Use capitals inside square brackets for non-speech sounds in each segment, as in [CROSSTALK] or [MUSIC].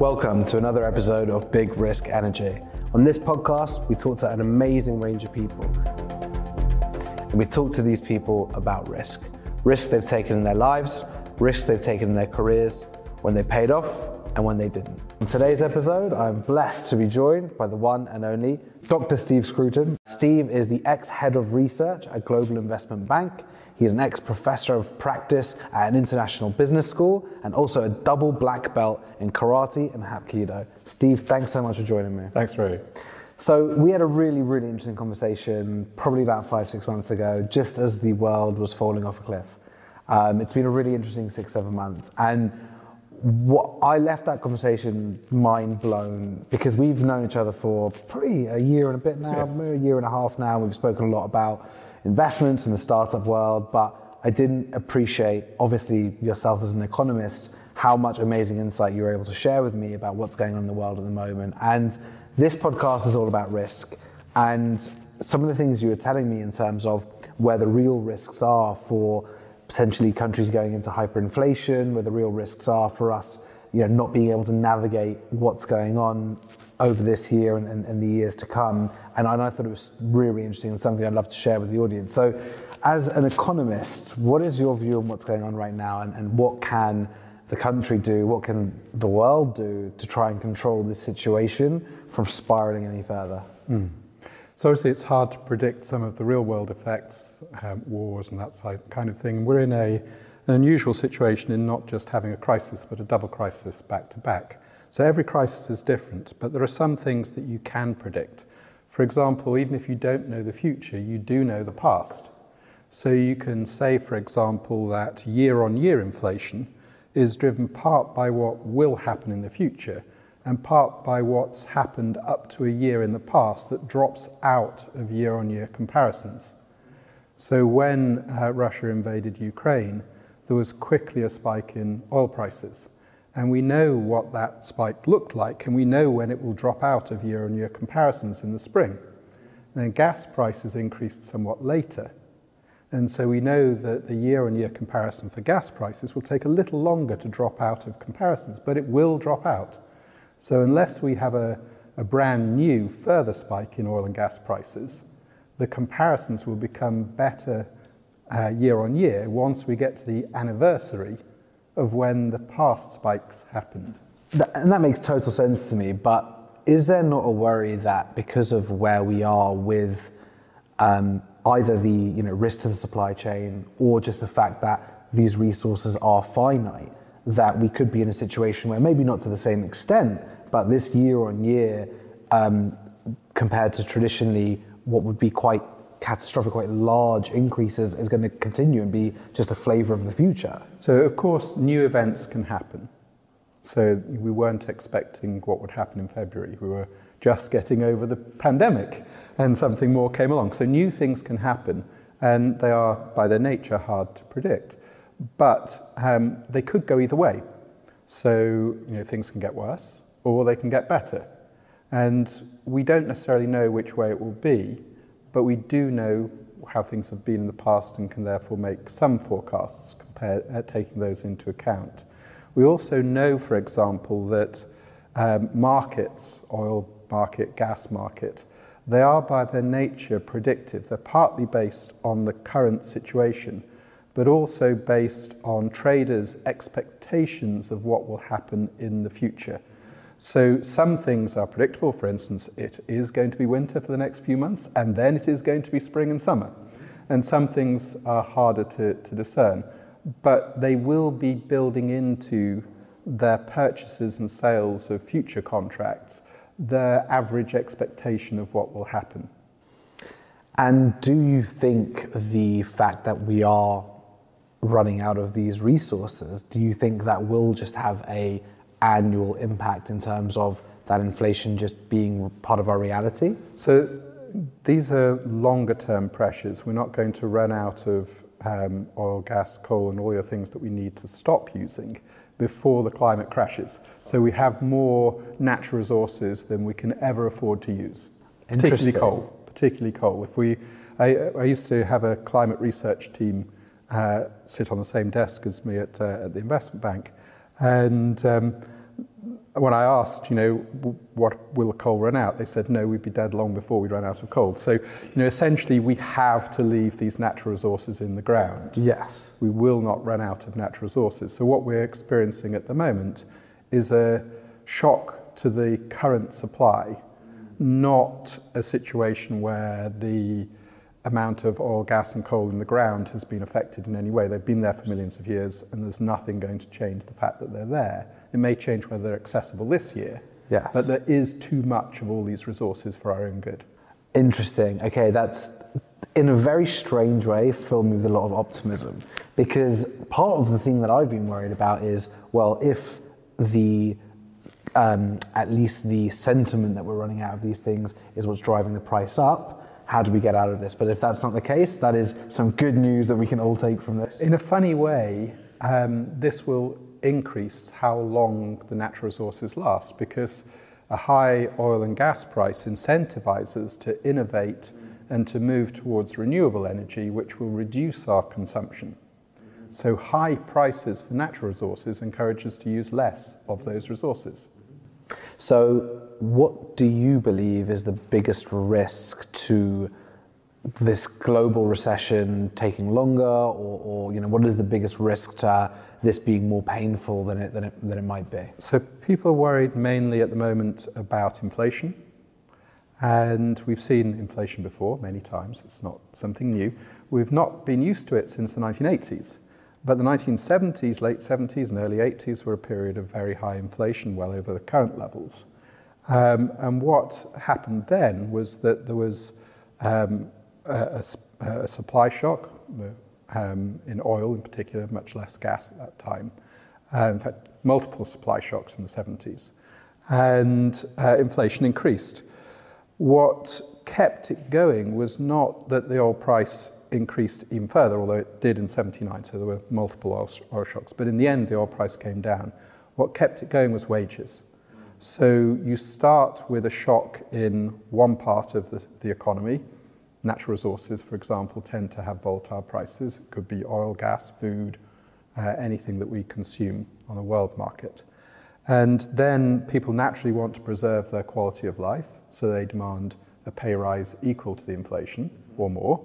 Welcome to another episode of Big Risk Energy. On this podcast, we talk to an amazing range of people. And we talk to these people about risk risk they've taken in their lives, risk they've taken in their careers, when they paid off, and when they didn't. In today's episode, I'm blessed to be joined by the one and only Dr. Steve Scruton. Steve is the ex head of research at Global Investment Bank. He's an ex professor of practice at an international business school and also a double black belt in karate and hapkido. Steve, thanks so much for joining me. Thanks, Ray. So, we had a really, really interesting conversation probably about five, six months ago, just as the world was falling off a cliff. Um, it's been a really interesting six, seven months. And what I left that conversation mind blown because we've known each other for probably a year and a bit now, yeah. a year and a half now. We've spoken a lot about investments in the startup world, but I didn't appreciate, obviously, yourself as an economist, how much amazing insight you were able to share with me about what's going on in the world at the moment. And this podcast is all about risk. And some of the things you were telling me in terms of where the real risks are for potentially countries going into hyperinflation, where the real risks are for us, you know, not being able to navigate what's going on over this year and, and, and the years to come. And I, and I thought it was really interesting and something I'd love to share with the audience. So, as an economist, what is your view on what's going on right now, and, and what can the country do, what can the world do to try and control this situation from spiraling any further? Mm. So obviously it's hard to predict some of the real world effects, um, wars and that kind of thing. We're in a, an unusual situation in not just having a crisis, but a double crisis back to back. So every crisis is different, but there are some things that you can predict. For example, even if you don't know the future, you do know the past. So you can say, for example, that year on year inflation is driven part by what will happen in the future and part by what's happened up to a year in the past that drops out of year on year comparisons. So when uh, Russia invaded Ukraine, there was quickly a spike in oil prices. And we know what that spike looked like, and we know when it will drop out of year on year comparisons in the spring. And then gas prices increased somewhat later. And so we know that the year on year comparison for gas prices will take a little longer to drop out of comparisons, but it will drop out. So unless we have a, a brand new further spike in oil and gas prices, the comparisons will become better uh, year on year once we get to the anniversary of when the past spikes happened. And that makes total sense to me, but is there not a worry that because of where we are with um, either the you know, risk to the supply chain or just the fact that these resources are finite, that we could be in a situation where maybe not to the same extent, but this year on year, um, compared to traditionally what would be quite catastrophic, quite large increases, is going to continue and be just a flavour of the future. So, of course, new events can happen. So, we weren't expecting what would happen in February. We were just getting over the pandemic, and something more came along. So, new things can happen, and they are, by their nature, hard to predict. But um, they could go either way. So, you know, things can get worse, or they can get better. And we don't necessarily know which way it will be, but we do know how things have been in the past and can therefore make some forecasts uh, taking those into account. We also know, for example, that um, markets, oil market, gas market, they are by their nature predictive. They're partly based on the current situation, but also based on traders' expectations of what will happen in the future. So some things are predictable. For instance, it is going to be winter for the next few months, and then it is going to be spring and summer. And some things are harder to, to discern. But they will be building into their purchases and sales of future contracts their average expectation of what will happen. And do you think the fact that we are running out of these resources, do you think that will just have a annual impact in terms of that inflation just being part of our reality? So these are longer term pressures. We're not going to run out of um, oil, gas, coal, and all the things that we need to stop using before the climate crashes. So we have more natural resources than we can ever afford to use, particularly coal. Particularly coal. If we, I, I used to have a climate research team uh, sit on the same desk as me at, uh, at the investment bank, and um, when I asked, you know, what will the coal run out? They said, no, we'd be dead long before we run out of coal. So, you know, essentially, we have to leave these natural resources in the ground. Yes. We will not run out of natural resources. So, what we're experiencing at the moment is a shock to the current supply, not a situation where the amount of oil, gas, and coal in the ground has been affected in any way. They've been there for millions of years, and there's nothing going to change the fact that they're there. It may change whether they're accessible this year, Yes. but there is too much of all these resources for our own good. Interesting. Okay, that's in a very strange way filled me with a lot of optimism because part of the thing that I've been worried about is well, if the um, at least the sentiment that we're running out of these things is what's driving the price up. How do we get out of this? But if that's not the case, that is some good news that we can all take from this. In a funny way, um, this will increase how long the natural resources last because a high oil and gas price incentivizes to innovate and to move towards renewable energy, which will reduce our consumption. So, high prices for natural resources encourage us to use less of those resources. So, what do you believe is the biggest risk to this global recession taking longer, or, or you know, what is the biggest risk to this being more painful than it, than it, than it might be? So, people are worried mainly at the moment about inflation. And we've seen inflation before many times, it's not something new. We've not been used to it since the 1980s. But the 1970s, late 70s, and early 80s were a period of very high inflation, well over the current levels. Um, and what happened then was that there was um, a, a, a, supply shock um, in oil, in particular, much less gas at that time. Uh, in fact, multiple supply shocks in the 70s. And uh, inflation increased. What kept it going was not that the oil price increased even further, although it did in 79, so there were multiple oil, oil shocks. But in the end, the oil price came down. What kept it going was wages. So you start with a shock in one part of the, the economy. Natural resources, for example, tend to have volatile prices. It could be oil, gas, food, uh, anything that we consume on the world market. And then people naturally want to preserve their quality of life, so they demand a pay rise equal to the inflation or more.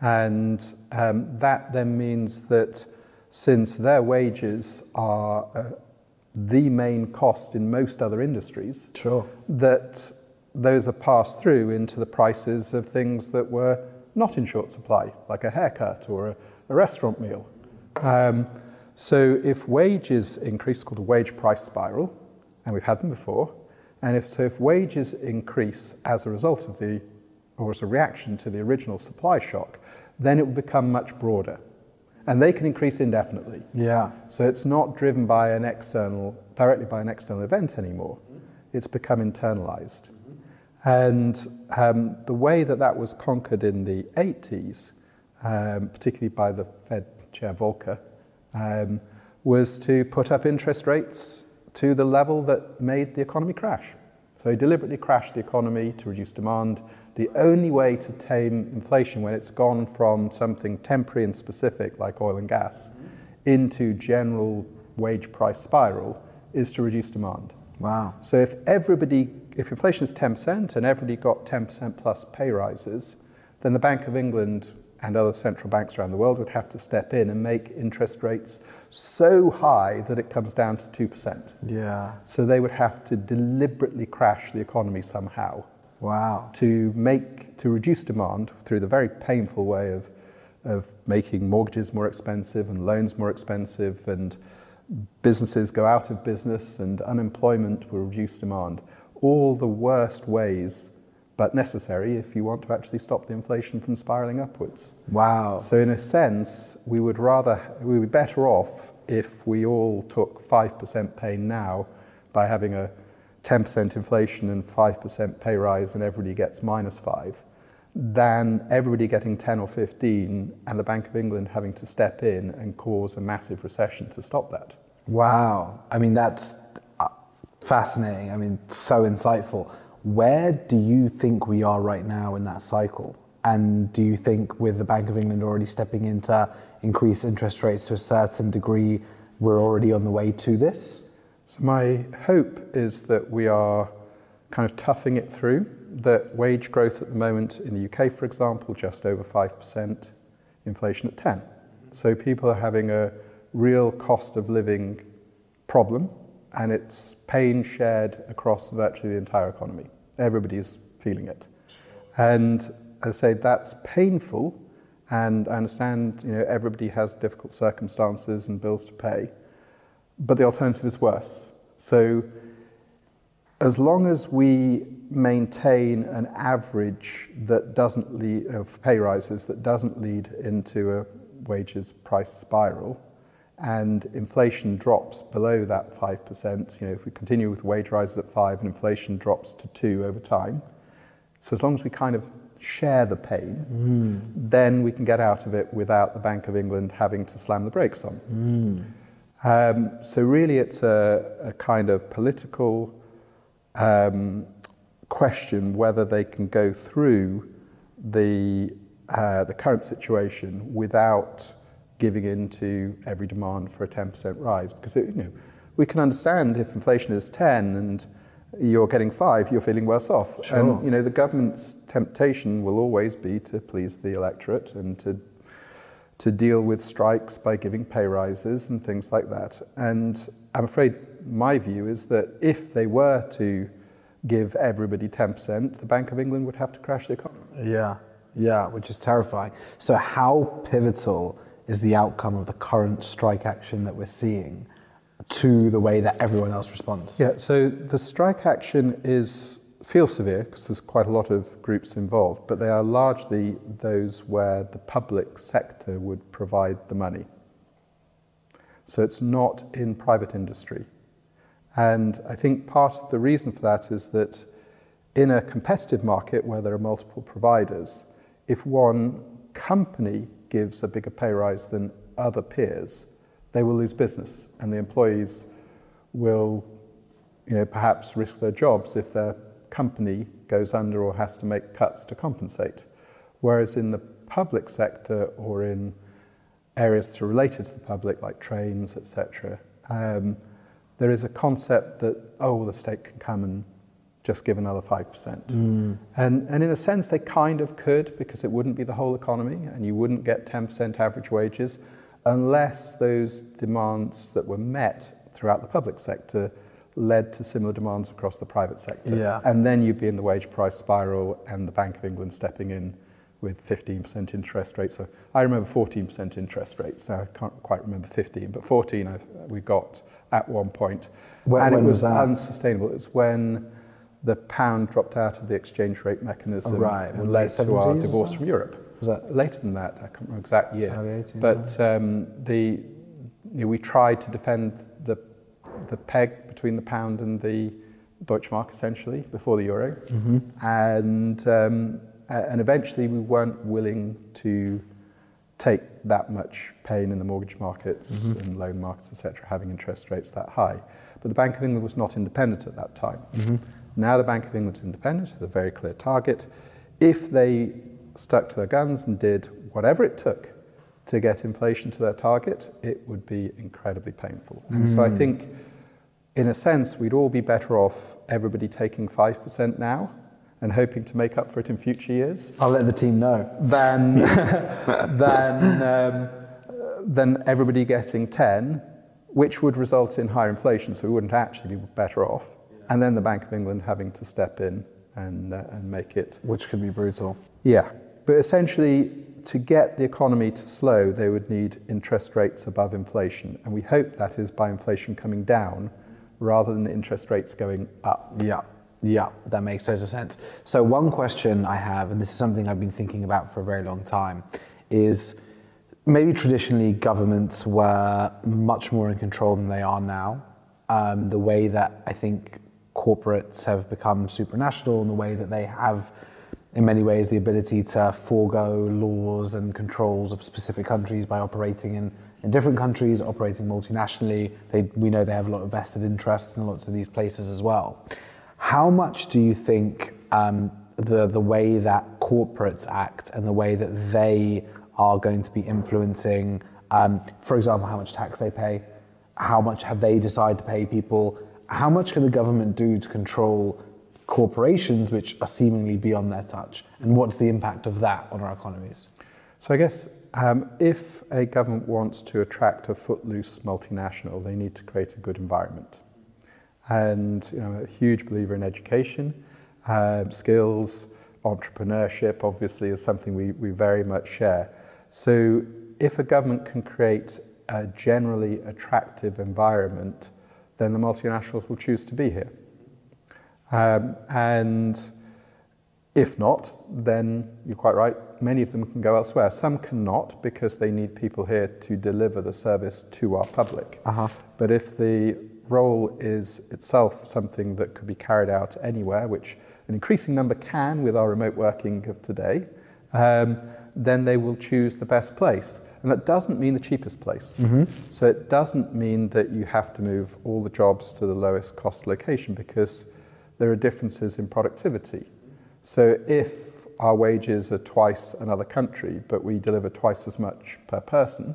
And um, that then means that since their wages are uh, the main cost in most other industries, Sure. that those are passed through into the prices of things that were not in short supply, like a haircut or a, a restaurant meal. Um, so if wages increase, called a wage price spiral, and we've had them before, and if so, if wages increase as a result of the, or as a reaction to the original supply shock, then it will become much broader, and they can increase indefinitely. Yeah. So it's not driven by an external, directly by an external event anymore. It's become internalized. And um, the way that that was conquered in the 80s, um, particularly by the Fed chair Volcker, um, was to put up interest rates to the level that made the economy crash. So he deliberately crashed the economy to reduce demand. The only way to tame inflation when it's gone from something temporary and specific like oil and gas into general wage price spiral is to reduce demand. Wow. So if everybody, if inflation is 10% and everybody got 10% plus pay rises, then the Bank of England and other central banks around the world would have to step in and make interest rates so high that it comes down to 2%. Yeah. So they would have to deliberately crash the economy somehow Wow. to make to reduce demand through the very painful way of of making mortgages more expensive and loans more expensive and businesses go out of business and unemployment will reduce demand all the worst ways but necessary if you want to actually stop the inflation from spiraling upwards Wow. so in a sense we would rather we would be better off if we all took 5% pain now by having a 10% inflation and 5% pay rise and everybody gets minus 5 than everybody getting 10 or 15 and the Bank of England having to step in and cause a massive recession to stop that. Wow. I mean, that's fascinating. I mean, so insightful. Where do you think we are right now in that cycle? And do you think, with the Bank of England already stepping in to increase interest rates to a certain degree, we're already on the way to this? So my hope is that we are kind of toughing it through, that wage growth at the moment in the UK, for example, just over 5%, inflation at 10. So people are having a real cost of living problem and it's pain shared across virtually the entire economy. Everybody is feeling it. And as I say, that's painful and I understand you know, everybody has difficult circumstances and bills to pay but the alternative is worse. So, as long as we maintain an average that doesn't lead of pay rises that doesn't lead into a wages price spiral, and inflation drops below that five percent, you know, if we continue with wage rises at five and inflation drops to two over time, so as long as we kind of share the pain, mm. then we can get out of it without the Bank of England having to slam the brakes on. Mm. Um, so really, it's a, a kind of political um, question whether they can go through the uh, the current situation without giving in to every demand for a 10% rise. Because it, you know, we can understand if inflation is 10 and you're getting five, you're feeling worse off. Sure. And you know the government's temptation will always be to please the electorate and to to deal with strikes by giving pay rises and things like that. And I'm afraid my view is that if they were to give everybody 10%, the Bank of England would have to crash the economy. Yeah, yeah, which is terrifying. So, how pivotal is the outcome of the current strike action that we're seeing to the way that everyone else responds? Yeah, so the strike action is feel severe because there's quite a lot of groups involved, but they are largely those where the public sector would provide the money. So it's not in private industry. And I think part of the reason for that is that in a competitive market where there are multiple providers, if one company gives a bigger pay rise than other peers, they will lose business and the employees will you know, perhaps risk their jobs if they're company goes under or has to make cuts to compensate. Whereas in the public sector or in areas are related to the public, like trains, etc., um, there is a concept that, oh, well, the state can come and just give another 5%. Mm. And, and in a sense, they kind of could because it wouldn't be the whole economy and you wouldn't get 10% average wages unless those demands that were met throughout the public sector led to similar demands across the private sector. Yeah. And then you'd be in the wage price spiral and the Bank of England stepping in with 15% interest rates. So I remember 14% interest rates. So I can't quite remember 15, but 14 I've, we got at one point. When, and when it was, was unsustainable. It's when the pound dropped out of the exchange rate mechanism oh, right. and led to our divorce from Europe. Was that later than that? I can't remember exact year. 18, but um, the, you know, we tried to defend the the peg between the pound and the Deutschmark essentially before the euro, mm-hmm. and um, and eventually we weren't willing to take that much pain in the mortgage markets mm-hmm. and loan markets, etc., having interest rates that high. But the Bank of England was not independent at that time. Mm-hmm. Now the Bank of England is independent, with a very clear target. If they stuck to their guns and did whatever it took to get inflation to their target, it would be incredibly painful. And mm. so I mm. think in a sense, we'd all be better off everybody taking 5% now and hoping to make up for it in future years. I'll let the team know. Than, [LAUGHS] than, um, than everybody getting 10, which would result in higher inflation, so we wouldn't actually be better off. And then the Bank of England having to step in and, uh, and make it. Which could be brutal. Yeah. But essentially, to get the economy to slow, they would need interest rates above inflation. And we hope that is by inflation coming down rather than interest rates going up. Yeah. Yeah, that makes total sense. So, one question I have, and this is something I've been thinking about for a very long time, is maybe traditionally governments were much more in control than they are now. Um, the way that I think corporates have become supranational, in the way that they have, in many ways, the ability to forego laws and controls of specific countries by operating in in different countries, operating multinationally. They, we know they have a lot of vested interest in lots of these places as well. How much do you think um, the, the way that corporates act and the way that they are going to be influencing, um, for example, how much tax they pay, How much have they decided to pay people? How much can the government do to control corporations which are seemingly beyond their touch? And what's the impact of that on our economies? So I guess um, if a government wants to attract a footloose multinational, they need to create a good environment. And you know, I'm a huge believer in education, um, skills, entrepreneurship, obviously, is something we, we very much share. So if a government can create a generally attractive environment, then the multinationals will choose to be here. Um, and if not, then you're quite right, many of them can go elsewhere. Some cannot because they need people here to deliver the service to our public. Uh-huh. But if the role is itself something that could be carried out anywhere, which an increasing number can with our remote working of today, um, then they will choose the best place. And that doesn't mean the cheapest place. Mm-hmm. So it doesn't mean that you have to move all the jobs to the lowest cost location because there are differences in productivity. So if our wages are twice another country, but we deliver twice as much per person,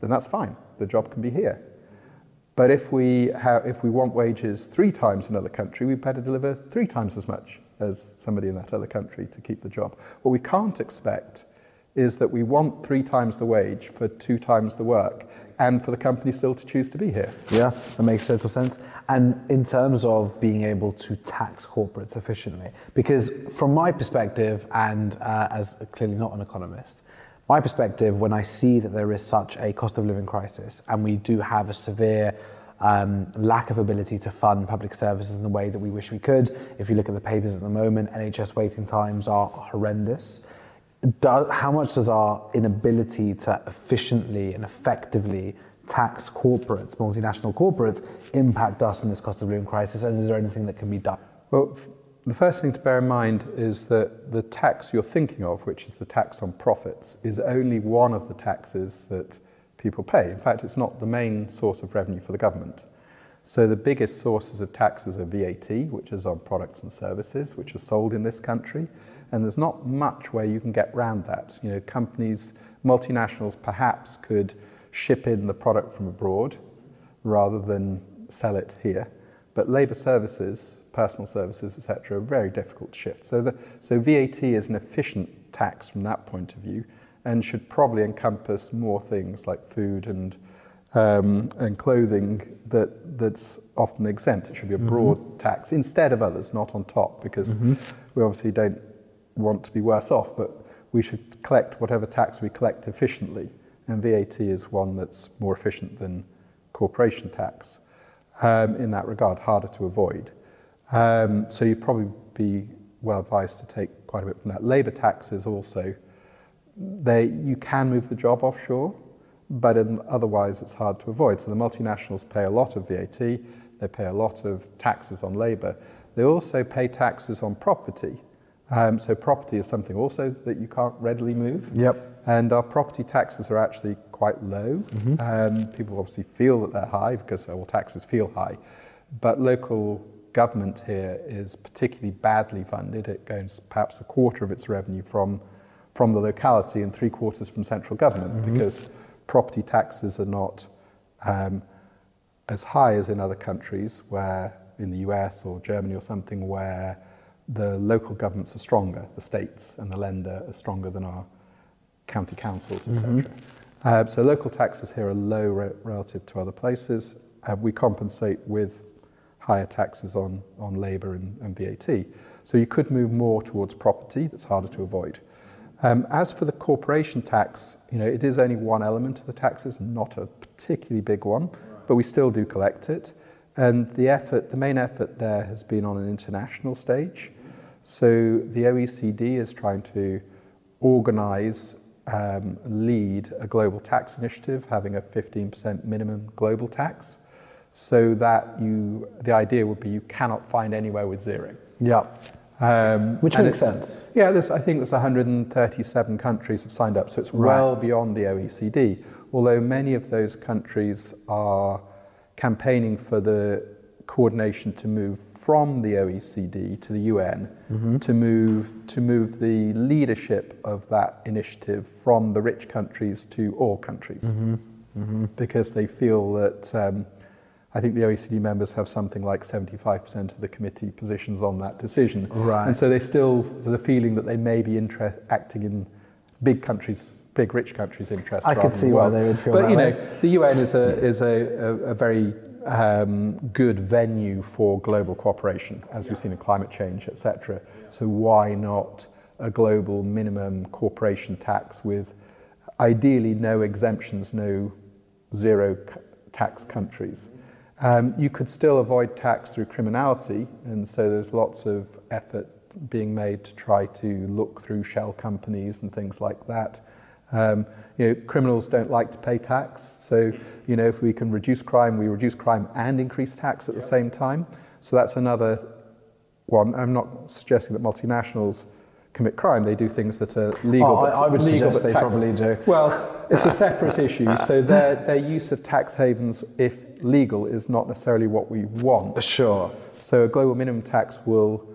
then that's fine. The job can be here. But if we, have, if we want wages three times another country, we better deliver three times as much as somebody in that other country to keep the job. What we can't expect is that we want three times the wage for two times the work and for the company still to choose to be here. Yeah, that makes total sense. And in terms of being able to tax corporates efficiently, because from my perspective, and uh, as clearly not an economist, my perspective, when I see that there is such a cost of living crisis and we do have a severe um, lack of ability to fund public services in the way that we wish we could, if you look at the papers at the moment, NHS waiting times are horrendous. How much does our inability to efficiently and effectively tax corporates, multinational corporates, impact us in this cost of living crisis? And is there anything that can be done? Well, the first thing to bear in mind is that the tax you're thinking of, which is the tax on profits, is only one of the taxes that people pay. In fact, it's not the main source of revenue for the government. So the biggest sources of taxes are VAT, which is on products and services, which are sold in this country, and there's not much where you can get round that. You know, companies, multinationals perhaps could ship in the product from abroad rather than sell it here, but labour services, personal services, etc., are very difficult to shift. So, the, so VAT is an efficient tax from that point of view, and should probably encompass more things like food and um, and clothing that that's often exempt. It should be a broad tax instead of others, not on top, because we obviously don't want to be worse off, but we should collect whatever tax we collect efficiently, and VAT is one that's more efficient than corporation tax um, in that regard, harder to avoid. Um, so you'd probably be well advised to take quite a bit from that. Labour taxes also, they, you can move the job offshore, but in, otherwise it's hard to avoid. So the multinationals pay a lot of VAT, they pay a lot of taxes on labour. They also pay taxes on property. Um, so property is something also that you can't readily move. Yep. And our property taxes are actually quite low. Um, people obviously feel that they're high because all taxes feel high. But local government here is particularly badly funded. It goes perhaps a quarter of its revenue from, from the locality and three quarters from central government because property taxes are not um, as high as in other countries where in the US or Germany or something where the local governments are stronger, the states and the Länder are stronger than our county councils, etc. Uh, so local taxes here are low re- relative to other places. Uh, we compensate with higher taxes on, on labour and, and VAT. So you could move more towards property, that's harder to avoid. Um, as for the corporation tax, you know, it is only one element of the taxes, not a particularly big one, but we still do collect it. And the effort, the main effort there has been on an international stage. So the OECD is trying to organize, um, lead a global tax initiative, having a 15% minimum global tax, so that you, the idea would be you cannot find anywhere with zero. Yeah. Um, Which makes sense. Yeah, there's, I think there's 137 countries have signed up, so it's Right. well beyond the OECD. Although many of those countries are campaigning for the coordination to move from the OECD to the UN Mm-hmm. to move to move the leadership of that initiative from the rich countries to all countries. Mm-hmm. mm-hmm. because they feel that um, I think the OECD members have something like 75% of the committee positions on that decision. Right. And so they still, there's a feeling that they may be inter- acting in big countries, big rich countries' interests. I could see why they would feel But that you way. know, the UN is a is a, a, a very um, good venue for global cooperation, as we've seen in climate change, etc. So why not a global minimum corporation tax with ideally no exemptions, no zero c- tax countries? Um, you could still avoid tax through criminality, and so there's lots of effort being made to try to look through shell companies and things like that. Um, you know, criminals don't like to pay tax, so you know if we can reduce crime, we reduce crime and increase tax at the same time. So that's another one. I'm not suggesting that multinationals commit crime; they do things that are legal. Oh, I- but I would legal suggest they tax- probably do. Well, [LAUGHS] it's a separate issue. [LAUGHS] So their their use of tax havens, if legal, is not necessarily what we want. Sure. So a global minimum tax will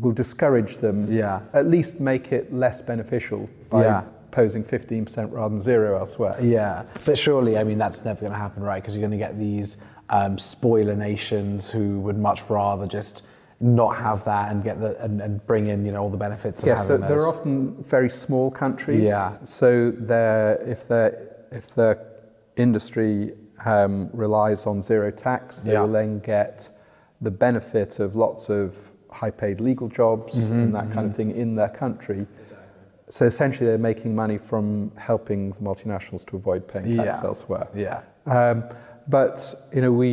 will discourage them. Yeah. At least make it less beneficial by Yeah. Posing 15% rather than zero elsewhere. Yeah, but surely, I mean, that's never going to happen, right? Because you're going to get these um, spoiler nations who would much rather just not have that and get the and, and bring in, you know, all the benefits of Yes, having they're, they're often very small countries. Yeah. So their if their if their industry um, relies on zero tax, they Yeah. will then get the benefit of lots of high-paid legal jobs Mm-hmm, and that kind of thing in their country. So essentially, they're making money from helping the multinationals to avoid paying tax Yeah. elsewhere. Yeah. Um, but you know, we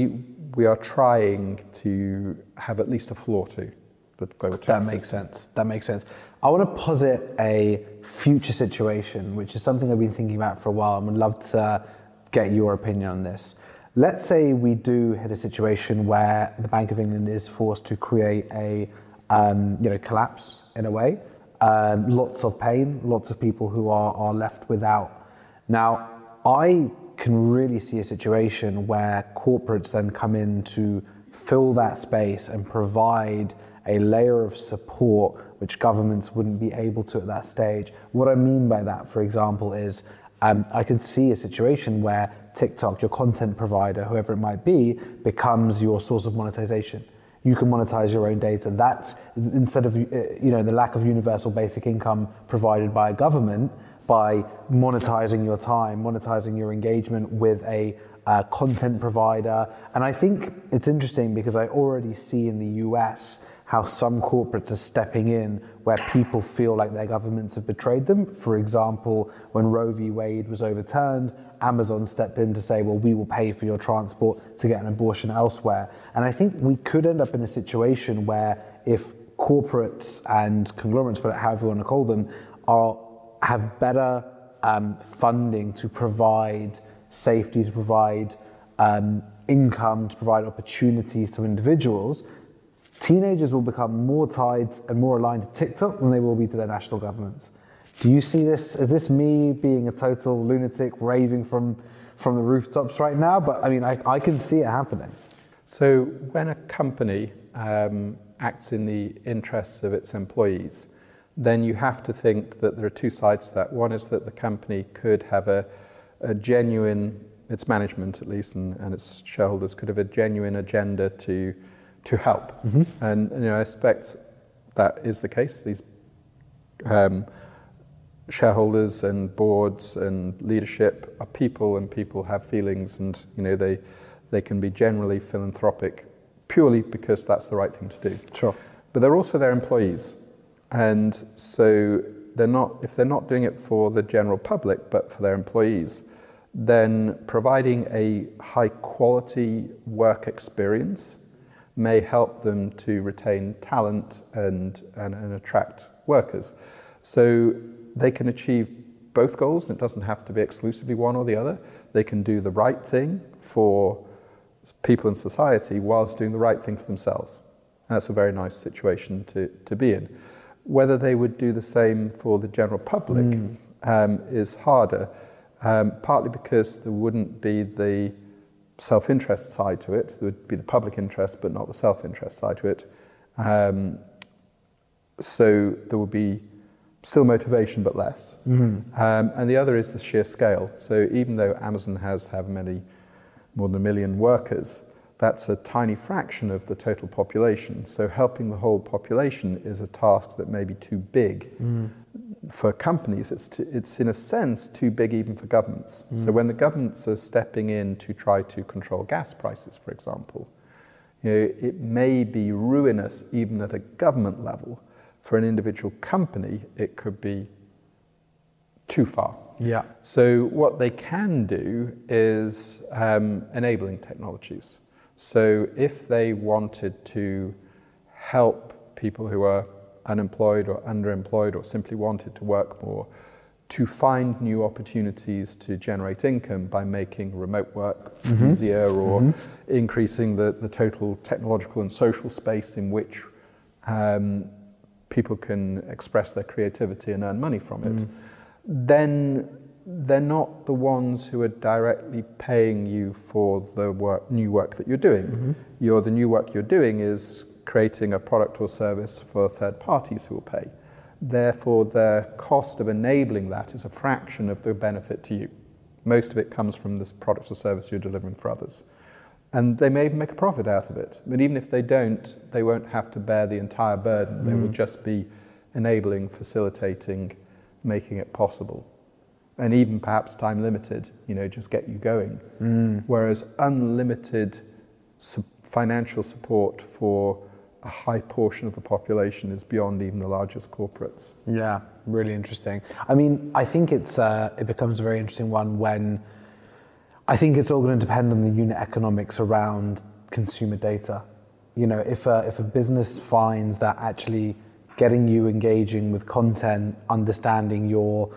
we are trying to have at least a floor to the global tax That makes system. sense. That makes sense. I want to posit a future situation, which is something I've been thinking about for a while, and would love to get your opinion on this. Let's say we do hit a situation where the Bank of England is forced to create a, um, you know, collapse in a way. Um, lots of pain, lots of people who are, are left without. Now, I can really see a situation where corporates then come in to fill that space and provide a layer of support which governments wouldn't be able to at that stage. What I mean by that, for example, is um, I could see a situation where TikTok, your content provider, whoever it might be, becomes your source of monetization. You can monetize your own data. That's instead of uh, you know the lack of universal basic income provided by a government by monetizing your time, monetizing your engagement with a uh, content provider. And I think it's interesting because I already see in the US how some corporates are stepping in where people feel like their governments have betrayed them. For example, when Roe v. Wade was overturned, Amazon stepped in to say, well, we will pay for your transport to get an abortion elsewhere. And I think we could end up in a situation where if corporates and conglomerates, but however you want to call them, are have better um, funding to provide safety, to provide um, income, to provide opportunities to individuals, teenagers will become more tied and more aligned to TikTok than they will be to their national governments. Do you see this? Is this me being a total lunatic raving from, from the rooftops right now? But I mean, I, I can see it happening. So when a company um, acts in the interests of its employees, then you have to think that there are two sides to that. One is that the company could have a, a genuine, its management at least, and, and its shareholders could have a genuine agenda to to help. And you know, I expect that is the case. These um, shareholders and boards and leadership are people, and people have feelings, and you know they they can be generally philanthropic purely because that's the right thing to do. Sure. But they're also their employees, and so they're not if they're not doing it for the general public, but for their employees. Then providing a high quality work experience may help them to retain talent and, and, and attract workers. So they can achieve both goals, and it doesn't have to be exclusively one or the other. They can do the right thing for people in society whilst doing the right thing for themselves. And that's a very nice situation to, to be in. Whether they would do the same for the general public um, is harder, um, partly because there wouldn't be the self-interest side to it. There would be the public interest, but not the self-interest side to it. Um, so there would be still motivation but less. Mm-hmm. Um, and the other is the sheer scale. So even though Amazon has have many more than a million workers, that's a tiny fraction of the total population. So helping the whole population is a task that may be too big mm-hmm. for companies. It's, t it's in a sense too big even for governments. So mm-hmm. when the governments are stepping in to try to control gas prices, for example, you know, it may be ruinous even at a government level. For an individual company, it could be too far. Yeah. So, what they can do is um, enabling technologies. So, if they wanted to help people who are unemployed or underemployed or simply wanted to work more, to find new opportunities to generate income by making remote work easier or increasing the, the total technological and social space in which um, people can express their creativity and earn money from it, mm. then they're not the ones who are directly paying you for the work, new work that you're doing. Mm-hmm. You're, the new work you're doing is creating a product or service for third parties who will pay. Therefore, the cost of enabling that is a fraction of the benefit to you. Most of it comes from this product or service you're delivering for others. And they may even make a profit out of it. But even if they don't, they won't have to bear the entire burden. They will just be enabling, facilitating, making it possible. And even perhaps time limited, you know, just get you going. Whereas unlimited su- financial support for a high portion of the population is beyond even the largest corporates. Yeah, really interesting. I mean, I think it's uh, it becomes a very interesting one when I think it's all going to depend on the unit economics around consumer data. You know, if a, if a business finds that actually getting you engaging with content, understanding your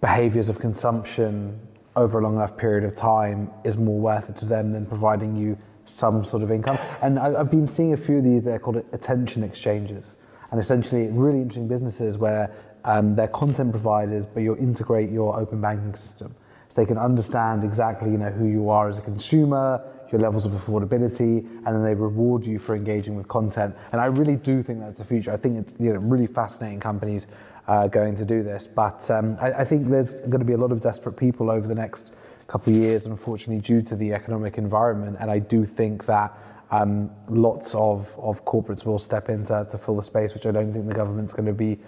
behaviors of consumption over a long enough period of time is more worth it to them than providing you some sort of income. And I, I've been seeing a few of these, they're called attention exchanges. And essentially, really interesting businesses where um, they're content providers, but you integrate your open banking system. So they can understand exactly you know, who you are as a consumer, your levels of affordability, and then they reward you for engaging with content. And I really do think that's the future. I think it's you know, really fascinating companies uh, going to do this. But um, I, I think there's going to be a lot of desperate people over the next couple of years, unfortunately, due to the economic environment. And I do think that um, lots of, of corporates will step in to, to fill the space, which I don't think the government's going to be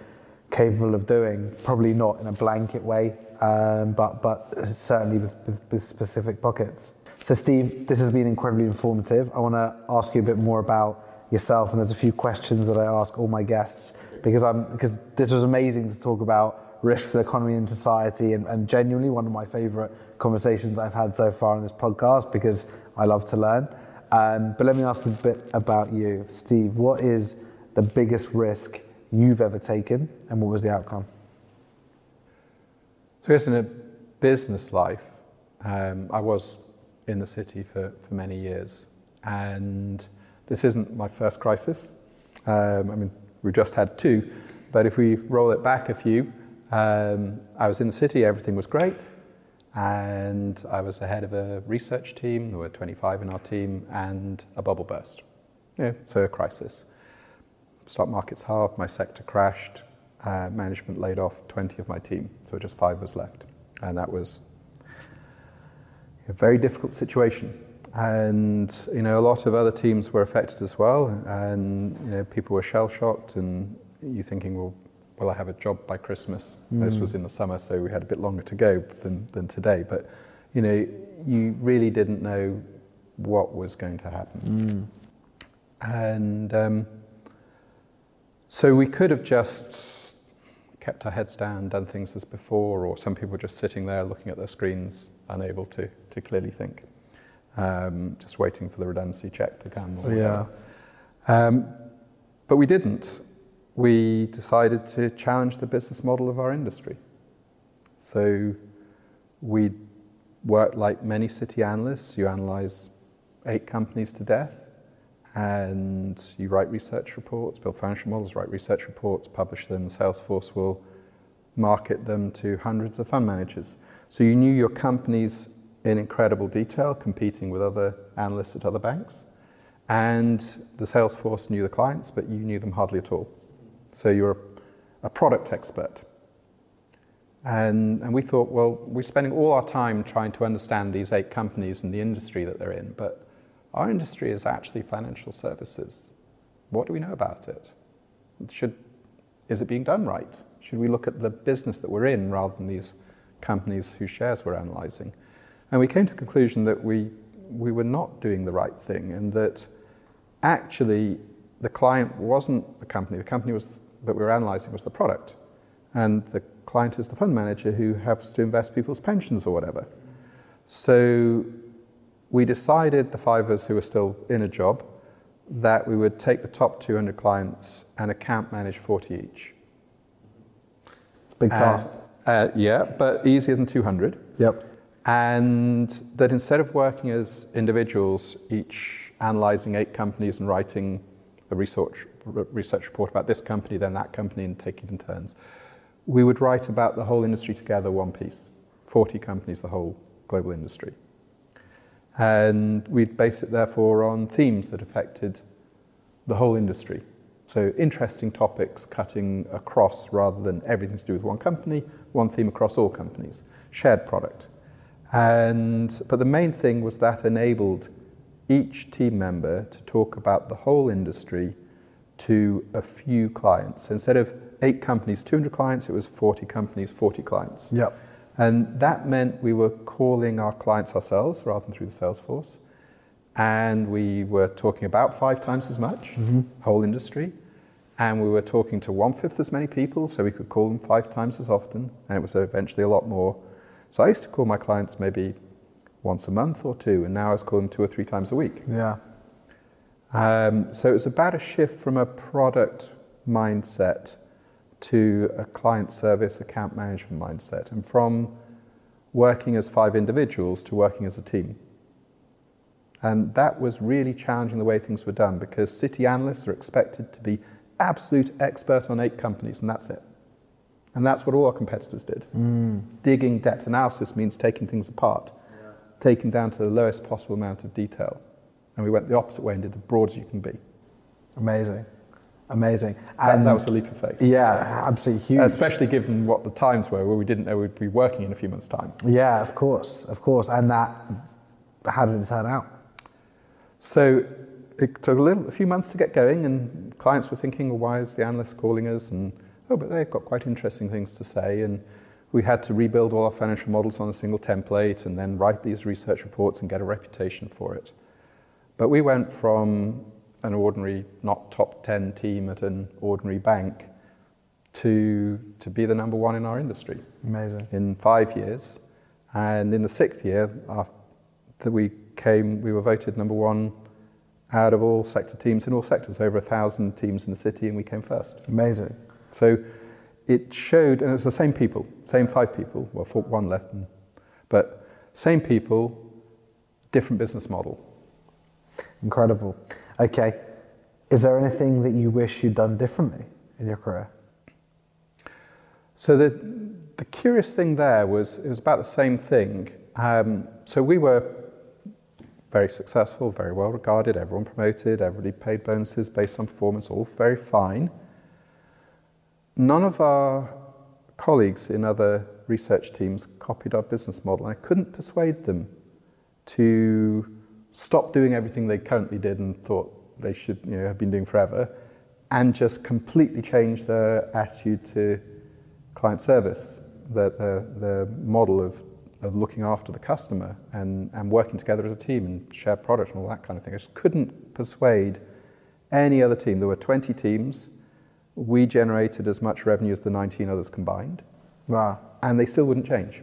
capable of doing. Probably not in a blanket way, um, but, but certainly with, with, with specific pockets. So, Steve, this has been incredibly informative. I want to ask you a bit more about yourself, and there's a few questions that I ask all my guests because I'm because this was amazing to talk about risks to the economy and society, and, and genuinely one of my favourite conversations I've had so far on this podcast because I love to learn. Um, but let me ask a bit about you, Steve. What is the biggest risk you've ever taken, and what was the outcome? So, I in a business life, um, I was in the city for, for many years, and this isn't my first crisis. Um, I mean, we've just had two, but if we roll it back a few, um, I was in the city, everything was great, and I was the head of a research team. There were 25 in our team, and a bubble burst. Yeah, so a crisis. Stock market's halved, my sector crashed, uh, management laid off 20 of my team, so just five of us left. And that was a very difficult situation. And you know, a lot of other teams were affected as well, and you know, people were shell shocked, and you thinking, well, will I have a job by Christmas? This was in the summer, so we had a bit longer to go than, than today. But you know, you really didn't know what was going to happen. And um, so we could have just kept our heads down, done things as before, or some people were just sitting there looking at their screens, unable to, to clearly think, um, just waiting for the redundancy check to come. Yeah. Um, but we didn't. We decided to challenge the business model of our industry. So we worked like many city analysts. You analyze eight companies to death, and you write research reports, build financial models, write research reports, publish them. Salesforce will market them to hundreds of fund managers. So you knew your companies in incredible detail, competing with other analysts at other banks. And the Salesforce knew the clients, but you knew them hardly at all. So you're a product expert. And, and we thought, well, we're spending all our time trying to understand these eight companies and the industry that they're in, but our industry is actually financial services. What do we know about it? Should, is it being done right? Should we look at the business that we're in rather than these companies whose shares we're analysing? And we came to the conclusion that we, we were not doing the right thing and that actually the client wasn't the company, the company was, that we were analysing was the product. And the client is the fund manager who has to invest people's pensions or whatever. So we decided, the five of us who were still in a job, that we would take the top 200 clients and account manage 40 each. It's a big task. Uh, yeah, but easier than 200. Yep. And that instead of working as individuals, each analyzing eight companies and writing a research, research report about this company, then that company, and taking it in turns, we would write about the whole industry together, one piece 40 companies, the whole global industry. And we'd base it, therefore, on themes that affected the whole industry. So, interesting topics cutting across rather than everything to do with one company, one theme across all companies, shared product. And, but the main thing was that enabled each team member to talk about the whole industry to a few clients. So instead of eight companies, 200 clients, it was 40 companies, 40 clients. Yep. And that meant we were calling our clients ourselves rather than through the sales force. And we were talking about five times as much, mm-hmm. whole industry. And we were talking to one fifth as many people, so we could call them five times as often. And it was eventually a lot more. So I used to call my clients maybe once a month or two, and now I was calling them two or three times a week. Yeah. Um, so it was about a shift from a product mindset to a client service account management mindset and from working as five individuals to working as a team. And that was really challenging the way things were done because city analysts are expected to be absolute expert on eight companies and that's it. And that's what all our competitors did. Mm. Digging depth analysis means taking things apart, yeah. taking down to the lowest possible amount of detail. And we went the opposite way and did as broad as you can be. Amazing. Amazing. And that, that, was a leap of faith. Yeah, absolutely huge. Especially given what the times were, where we didn't know we'd be working in a few months' time. Yeah, of course, of course. And that, how did it turn out? So it took a, little, a few months to get going, and clients were thinking, well, why is the analyst calling us? And oh, but they've got quite interesting things to say. And we had to rebuild all our financial models on a single template and then write these research reports and get a reputation for it. But we went from an ordinary, not top 10 team at an ordinary bank to, to be the number one in our industry. Amazing. In five years. And in the sixth year, uh, after we came, we were voted number one out of all sector teams in all sectors, over a thousand teams in the city, and we came first. Amazing. So it showed, and it was the same people, same five people, well, four, one left, but same people, different business model. Incredible. Okay. Is there anything that you wish you'd done differently in your career? So the, the curious thing there was it was about the same thing. Um, so we were very successful, very well regarded, everyone promoted, everybody paid bonuses based on performance, all very fine. None of our colleagues in other research teams copied our business model. I couldn't persuade them to stop doing everything they currently did and thought they should you know, have been doing forever, and just completely change their attitude to client service, their, the, the model of, of looking after the customer and, and working together as a team and share products and all that kind of thing. I just couldn't persuade any other team. There were 20 teams. We generated as much revenue as the 19 others combined. Wow. And they still wouldn't change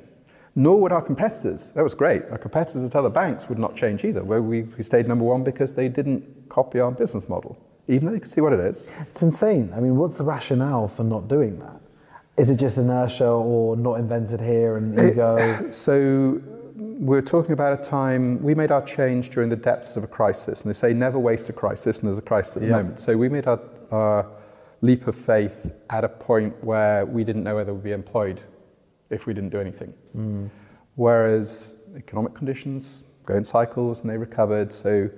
nor would our competitors. That was great. Our competitors at other banks would not change either, where we, we stayed number one because they didn't copy our business model, even though you can see what it is. It's insane. I mean, what's the rationale for not doing that? Is it just inertia or not invented here and ego? [LAUGHS] So we're talking about a time we made our change during the depths of a crisis, and they say never waste a crisis, and there's a crisis at the moment. So we made our, our leap of faith at a point where we didn't know whether we'd be employed if we didn't do anything. Mm. Whereas economic conditions go in cycles and they recovered. So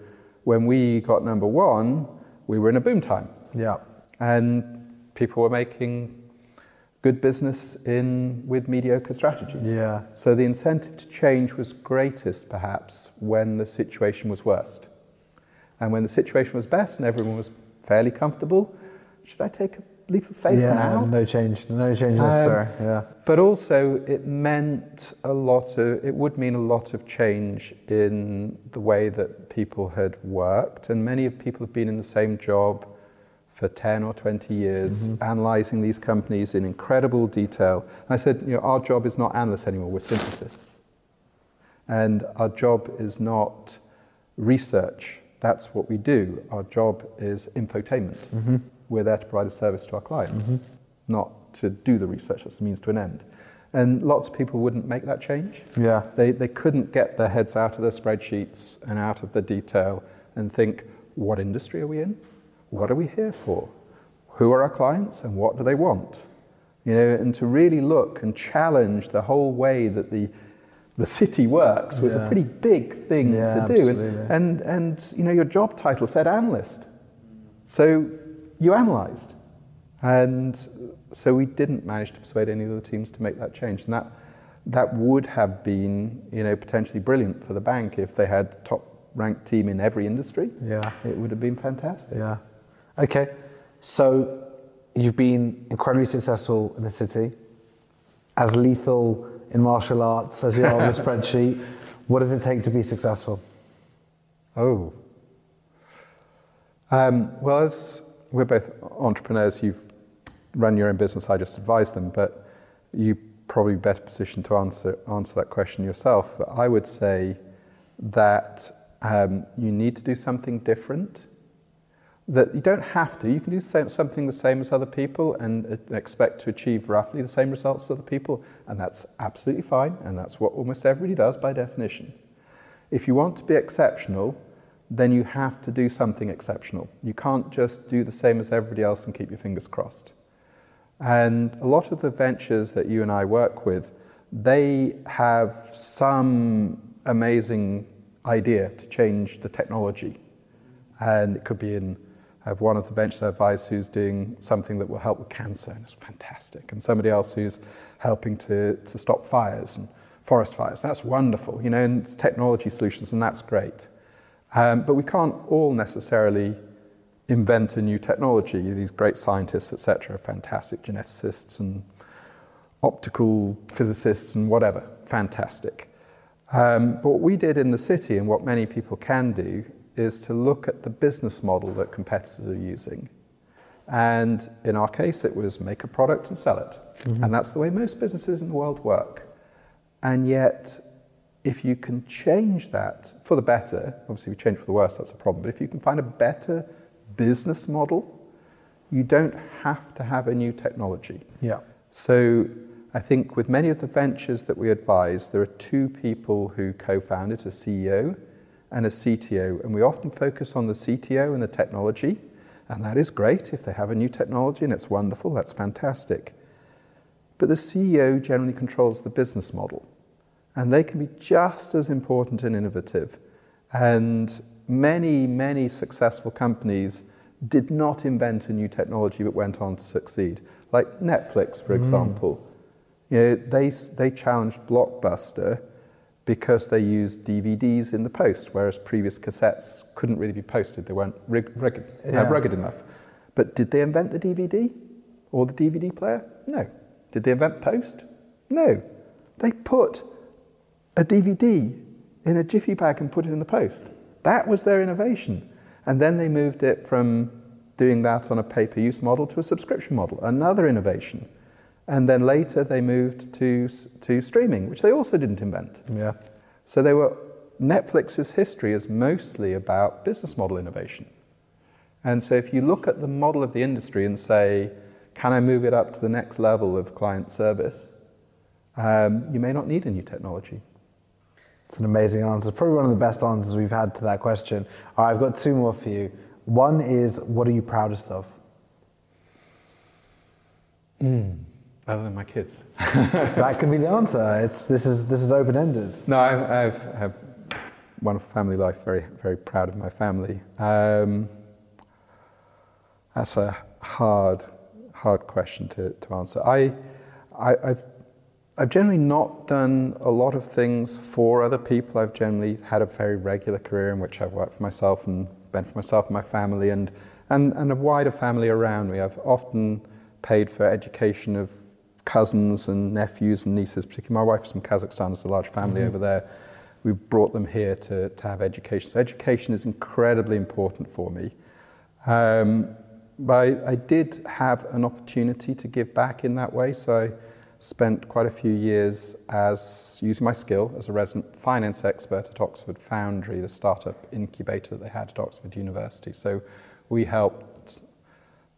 when we got number one, we were in a boom time. Yeah. And people were making good business in with mediocre strategies. Yeah. So the incentive to change was greatest perhaps when the situation was worst. And when the situation was best and everyone was fairly comfortable, should I take a leap of faith yeah, now? no change, no change Um, necessary. yeah. But also, it meant a lot of, it would mean a lot of change in the way that people had worked. And many people have been in the same job for 10 or 20 years, analyzing these companies in incredible detail. I said, you know, our job is not analysts anymore, we're synthesists. And our job is not research. That's what we do. Our job is infotainment. We're there to provide a service to our clients, not to do the research. That's the means to an end. And lots of people wouldn't make that change. Yeah. They, they couldn't get their heads out of their spreadsheets and out of the detail and think, what industry are we in? What are we here for? Who are our clients and what do they want? You know, and to really look and challenge the whole way that the, the city works was a pretty big thing Yeah, to do. And, and, and, you know, your job title said analyst. So you analysed. And so we didn't manage to persuade any of the teams to make that change. And that, that would have been, you know, potentially brilliant for the bank if they had top ranked team in every industry. Yeah. It would have been fantastic. Yeah. Okay. So you've been incredibly successful in the city, as lethal in martial arts as you are on the [LAUGHS] spreadsheet. What does it take to be successful? Oh. Um, well, as we're both entrepreneurs, you've run your own business, I just advise them, but you probably better positioned to answer, answer that question yourself. But I would say that um, you need to do something different. That you don't have to. You can do something the same as other people and uh, expect to achieve roughly the same results as other people, and that's absolutely fine, and that's what almost everybody does by definition. If you want to be exceptional, then you have to do something exceptional. You can't just do the same as everybody else and keep your fingers crossed. And a lot of the ventures that you and I work with, they have some amazing idea to change the technology. And it could be in, I have one of the ventures I advise who's doing something that will help with cancer, and it's fantastic. And somebody else who's helping to, to stop fires and forest fires. That's wonderful, you know, and it's technology solutions, and that's great. Um, but we can't all necessarily invent a new technology. These great scientists, etc., fantastic geneticists and optical physicists and whatever, fantastic. Um, but what we did in the city and what many people can do is to look at the business model that competitors are using. And in our case, it was make a product and sell it. And that's the way most businesses in the world work. And yet, if you can change that for the better, obviously we change for the worse, that's a problem, but if you can find a better business model, you don't have to have a new technology. Yeah. So I think with many of the ventures that we advise, there are two people who co-founded, a CEO and a CTO, and we often focus on the CTO and the technology, and that is great if they have a new technology and it's wonderful, that's fantastic. But the CEO generally controls the business model, and they can be just as important and innovative. And many, many successful companies did not invent a new technology but went on to succeed. Like Netflix, for example. You know, they, they challenged Blockbuster because they used DVDs in the post, whereas previous cassettes couldn't really be posted. They weren't rig, rugged, uh, rugged enough. But did they invent the DVD or the DVD player? No. Did they invent post? No. They put a DVD in a jiffy bag and put it in the post. That was their innovation. And then they moved it from doing that on a pay per use model to a subscription model, another innovation. And then later they moved to, to streaming, which they also didn't invent. Yeah. So they were, Netflix's history is mostly about business model innovation. And so if you look at the model of the industry and say, can I move it up to the next level of client service? Um, you may not need a new technology. It's an amazing answer. Probably one of the best answers we've had to that question. All right, I've got two more for you. One is, what are you proudest of? Other than my kids. [LAUGHS] that can be the answer. It's this is this is open ended. No, I've, I've, I have wonderful family life. Very, very proud of my family. Um, that's a hard, hard question to, to answer. I, I, I've I've generally not done a lot of things for other people. I've generally had a very regular career in which I've worked for myself and been for myself and my family and, and, and a wider family around me. I've often paid for education of cousins and nephews and nieces, particularly my wife's from Kazakhstan, there's a large family mm-hmm. over there. We've brought them here to, to have education. So education is incredibly important for me. Um, but I, I did have an opportunity to give back in that way. So I, spent quite a few years as using my skill as a resident finance expert at Oxford Foundry, the startup incubator that they had at Oxford University. So we helped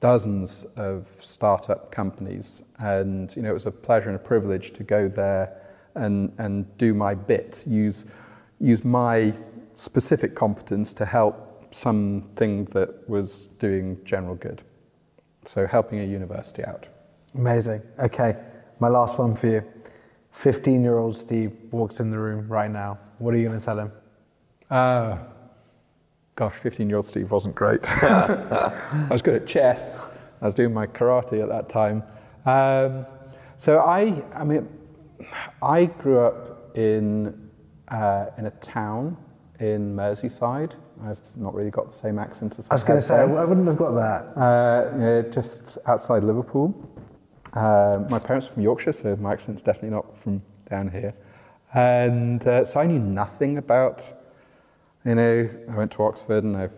dozens of startup companies, and you know it was a pleasure and a privilege to go there and and do my bit, use use my specific competence to help something that was doing general good. So helping a university out. Amazing. Okay. My last one for you. 15 year old Steve walks in the room right now. What are you going to tell him? Uh, gosh, 15 year old Steve wasn't great. [LAUGHS] I was good at chess. I was doing my karate at that time. Um, so I, I mean, I grew up in, uh, in a town in Merseyside. I've not really got the same accent as I was going to say, I wouldn't have got that. Uh, yeah, just outside Liverpool. Uh, my parents are from Yorkshire, so my accent's definitely not from down here. And uh, so I knew nothing about, you know, I went to Oxford and I've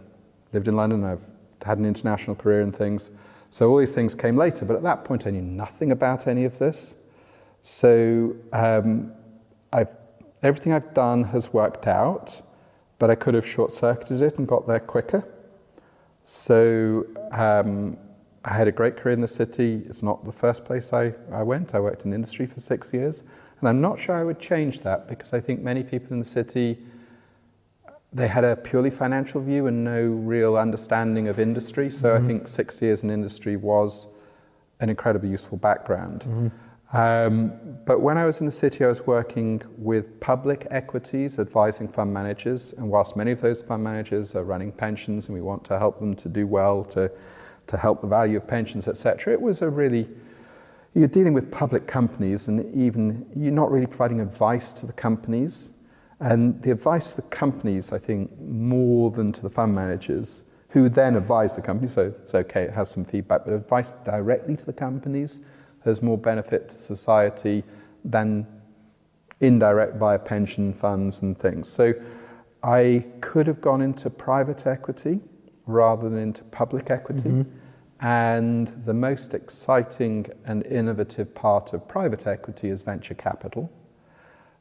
lived in London, I've had an international career and things. So all these things came later, but at that point I knew nothing about any of this. So um, I've, everything I've done has worked out, but I could have short circuited it and got there quicker. So um, I had a great career in the city. It's not the first place I, I went. I worked in industry for six years. And I'm not sure I would change that because I think many people in the city, they had a purely financial view and no real understanding of industry. So mm-hmm. I think six years in industry was an incredibly useful background. Mm-hmm. Um, but when I was in the city, I was working with public equities, advising fund managers. And whilst many of those fund managers are running pensions and we want to help them to do well, to to help the value of pensions, etc. It was a really, you're dealing with public companies and even you're not really providing advice to the companies. And the advice to the companies, I think, more than to the fund managers, who then advise the company, so it's okay, it has some feedback, but advice directly to the companies has more benefit to society than indirect via pension funds and things. So I could have gone into private equity rather than into public equity. Mm-hmm. And the most exciting and innovative part of private equity is venture capital.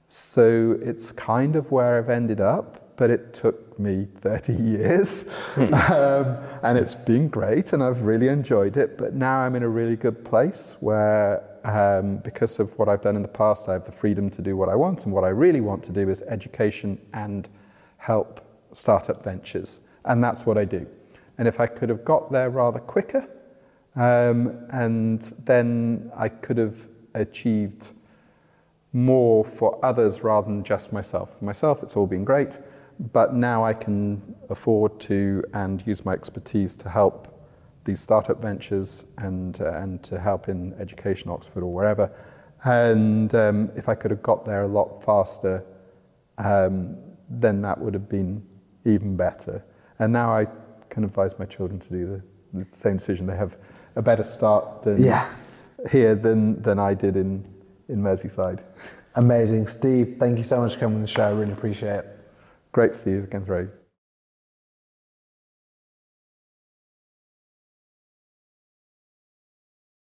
So it's kind of where I've ended up, but it took me 30 [LAUGHS] years. Hmm. um, and it's been great, and I've really enjoyed it. But now I'm in a really good place where, um, because of what I've done in the past, I have the freedom to do what I want. And what I really want to do is education and help startup ventures. And that's what I do. And if I could have got there rather quicker, um, and then I could have achieved more for others rather than just myself. For myself, it's all been great, but now I can afford to and use my expertise to help these startup ventures and, uh, and to help in education, Oxford or wherever. And um, if I could have got there a lot faster, um, then that would have been even better. And now I can advise my children to do the, the same decision. They have a better start than yeah. here than, than I did in, in Merseyside. Amazing. Steve, thank you so much for coming on the show. I really appreciate it. Great to see you again, Ray.